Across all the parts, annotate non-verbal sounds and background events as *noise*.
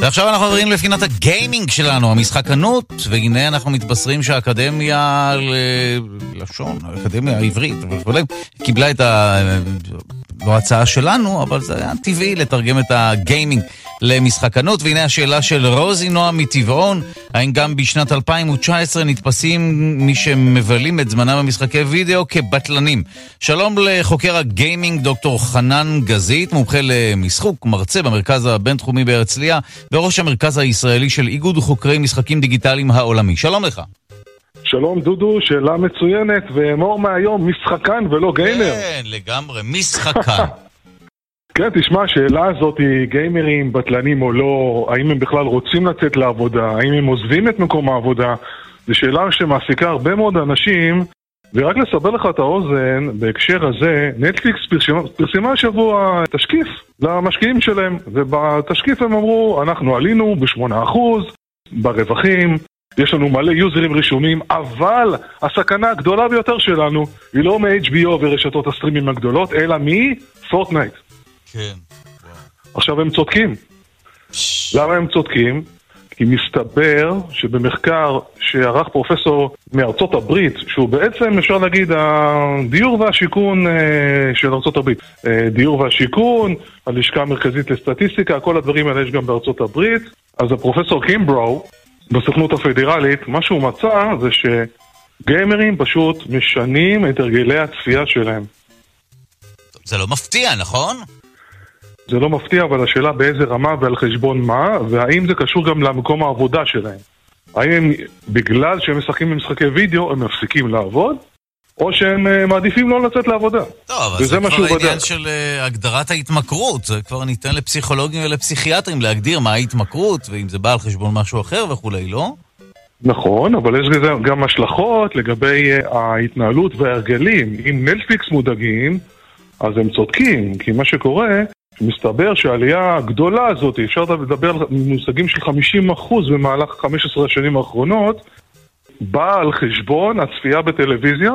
ועכשיו אנחנו עוברים לפינת הגיימינג שלנו, המשחקנות, והנה אנחנו מתבשרים שהאקדמיה ללשון, האקדמיה העברית קיבלה את ה... לא הצעה שלנו, אבל זה היה טבעי לתרגם את הגיימינג למשחקנות. והנה השאלה של רוזי נועה מטבעון, האם גם בשנת 2019 נתפסים מי שמבלים את זמנם במשחקי וידאו כבטלנים? שלום לחוקר הגיימינג דוקטור חנן גזית, מומחה למשחוק, מרצה במרכז הבינתחומי בהרצליה, וראש המרכז הישראלי של איגוד חוקרי משחקים דיגיטליים העולמי. שלום לך. שלום דודו, שאלה מצוינת, ואמור מהיום, משחקן ולא גיימר. כן, לגמרי, משחקן. *laughs* כן, תשמע, השאלה הזאת היא גיימרים, בטלנים או לא, האם הם בכלל רוצים לצאת לעבודה, האם הם עוזבים את מקום העבודה, זו שאלה שמעסיקה הרבה מאוד אנשים, ורק לסבר לך את האוזן, בהקשר הזה, נטפליקס פרסמה, פרסמה השבוע תשקיף למשקיעים שלהם, ובתשקיף הם אמרו, אנחנו עלינו ב-8% ברווחים, יש לנו מלא יוזרים רשומים, אבל הסכנה הגדולה ביותר שלנו היא לא מ-HBO ורשתות הסטרימים הגדולות, אלא מפורטנייט. כן. עכשיו הם צודקים. למה הם צודקים? כי מסתבר שבמחקר שערך פרופסור מארצות הברית, שהוא בעצם אפשר להגיד הדיור והשיכון אה, של ארצות הברית, אה, דיור והשיכון, הלשכה המרכזית לסטטיסטיקה, כל הדברים האלה יש גם בארצות הברית, אז הפרופסור קימברו בסוכנות הפדרלית, מה שהוא מצא זה שגיימרים פשוט משנים את הרגלי הצפייה שלהם. זה לא מפתיע, נכון? זה לא מפתיע, אבל השאלה באיזה רמה ועל חשבון מה, והאם זה קשור גם למקום העבודה שלהם. האם הם, בגלל שהם משחקים במשחקי וידאו, הם מפסיקים לעבוד, או שהם uh, מעדיפים לא לצאת לעבודה. טוב, אבל זה כבר העניין של uh, הגדרת ההתמכרות. זה כבר ניתן לפסיכולוגים ולפסיכיאטרים להגדיר מה ההתמכרות, ואם זה בא על חשבון משהו אחר וכולי, לא? נכון, אבל יש לזה גם השלכות לגבי uh, ההתנהלות וההרגלים. אם נטפליקס מודאגים, אז הם צודקים, כי מה שקורה, מסתבר שהעלייה הגדולה הזאת, אפשר לדבר על מושגים של 50% במהלך 15 השנים האחרונות, באה על חשבון הצפייה בטלוויזיה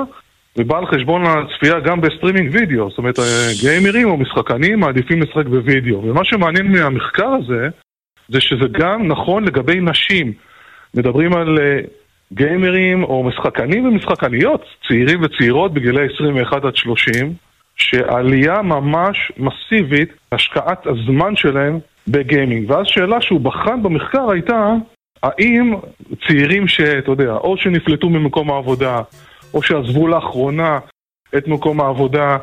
ובא על חשבון הצפייה גם בסטרימינג וידאו. זאת אומרת, גיימרים או משחקנים מעדיפים לשחק בווידאו. ומה שמעניין מהמחקר הזה, זה שזה גם נכון לגבי נשים. מדברים על אה, גיימרים או משחקנים ומשחקניות, צעירים וצעירות בגילי 21 עד 30, שעלייה ממש מסיבית, השקעת הזמן שלהם בגיימינג. ואז שאלה שהוא בחן במחקר הייתה, האם צעירים שאתה יודע, או שנפלטו ממקום העבודה, או שעזבו לאחרונה את מקום העבודה,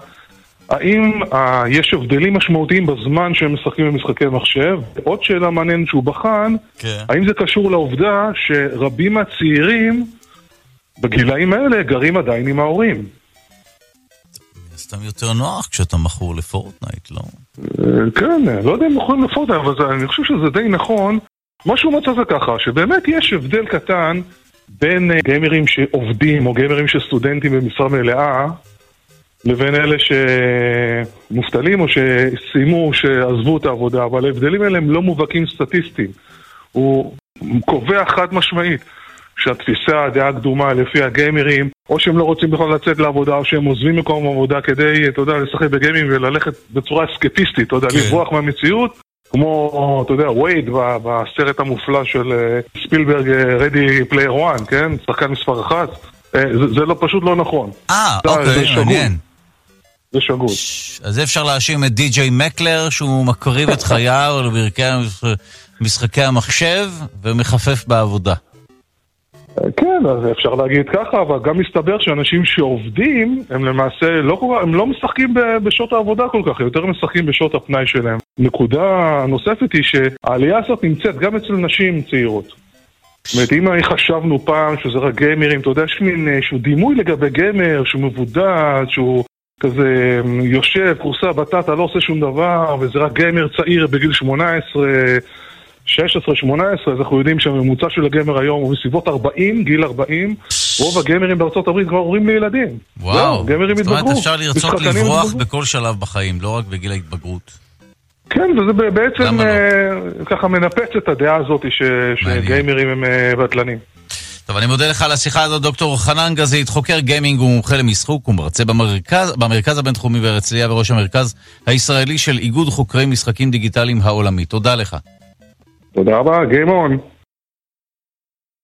האם uh, יש הבדלים משמעותיים בזמן שהם משחקים במשחקי מחשב? עוד שאלה מעניינת שהוא בחן, כן. האם זה קשור לעובדה שרבים מהצעירים בגילאים האלה גרים עדיין עם ההורים? סתם יותר נוח כשאתה מכור לפורטנייט, לא? אה, כן, לא יודע אם מכורים לפורטנייט, אבל אני חושב שזה די נכון. מה שהוא מצא זה ככה, שבאמת יש הבדל קטן בין אה, גיימרים שעובדים או גיימרים שסטודנטים במשרה מלאה לבין אלה שמובטלים או שסיימו, שעזבו את העבודה, אבל ההבדלים האלה הם לא מובהקים סטטיסטיים. הוא קובע חד משמעית שהתפיסה, הדעה הקדומה לפי הגיימרים, או שהם לא רוצים בכלל לצאת לעבודה, או שהם עוזבים מקום עבודה כדי, אתה יודע, לשחק בגיימים וללכת בצורה אסקפיסטית, אתה יודע, כן. לברוח מהמציאות, כמו, אתה יודע, וייד בסרט המופלא של אה, ספילברג, Ready Player One, כן? שחקן מספר אחת. אה, זה, זה לא, פשט לא נכון. אה, אוקיי, מעניין. זה שגות. אז אפשר להאשים את די.ג'יי מקלר שהוא מקריב את חייו לברכי משחקי המחשב ומחפף בעבודה. כן, אז אפשר להגיד ככה, אבל גם מסתבר שאנשים שעובדים, הם למעשה לא, הם לא משחקים בשעות העבודה כל כך, יותר משחקים בשעות הפנאי שלהם. נקודה נוספת היא שהעלייה הזאת נמצאת גם אצל נשים צעירות. זאת אומרת, אם חשבנו פעם שזה רק גיימרים, אתה יודע, יש מין איזשהו דימוי לגבי גיימר, שהוא מבודד, שהוא כזה יושב, כורסה בטטה, לא עושה שום דבר, וזה רק גיימר צעיר בגיל 18, 16-18, אז אנחנו יודעים שהממוצע של הגמר היום הוא בסביבות 40, גיל 40. רוב הגמרים בארצות הברית כבר הורים לילדים. וואו, גמרים זאת אומרת אפשר לרצות לברוח בכל שלב בחיים, לא רק בגיל ההתבגרות. כן, וזה בעצם לא? uh, ככה מנפץ את הדעה הזאת ש, שגיימרים הם uh, בטלנים. טוב, אני מודה לך על השיחה הזאת, דוקטור חנן גזית, חוקר גיימינג ומומחה למשחוק ומרצה במרכז, במרכז הבינתחומי בהרצליה וראש המרכז הישראלי של איגוד חוקרי משחקים דיגיטליים העולמי. תודה לך. תודה רבה, Game on.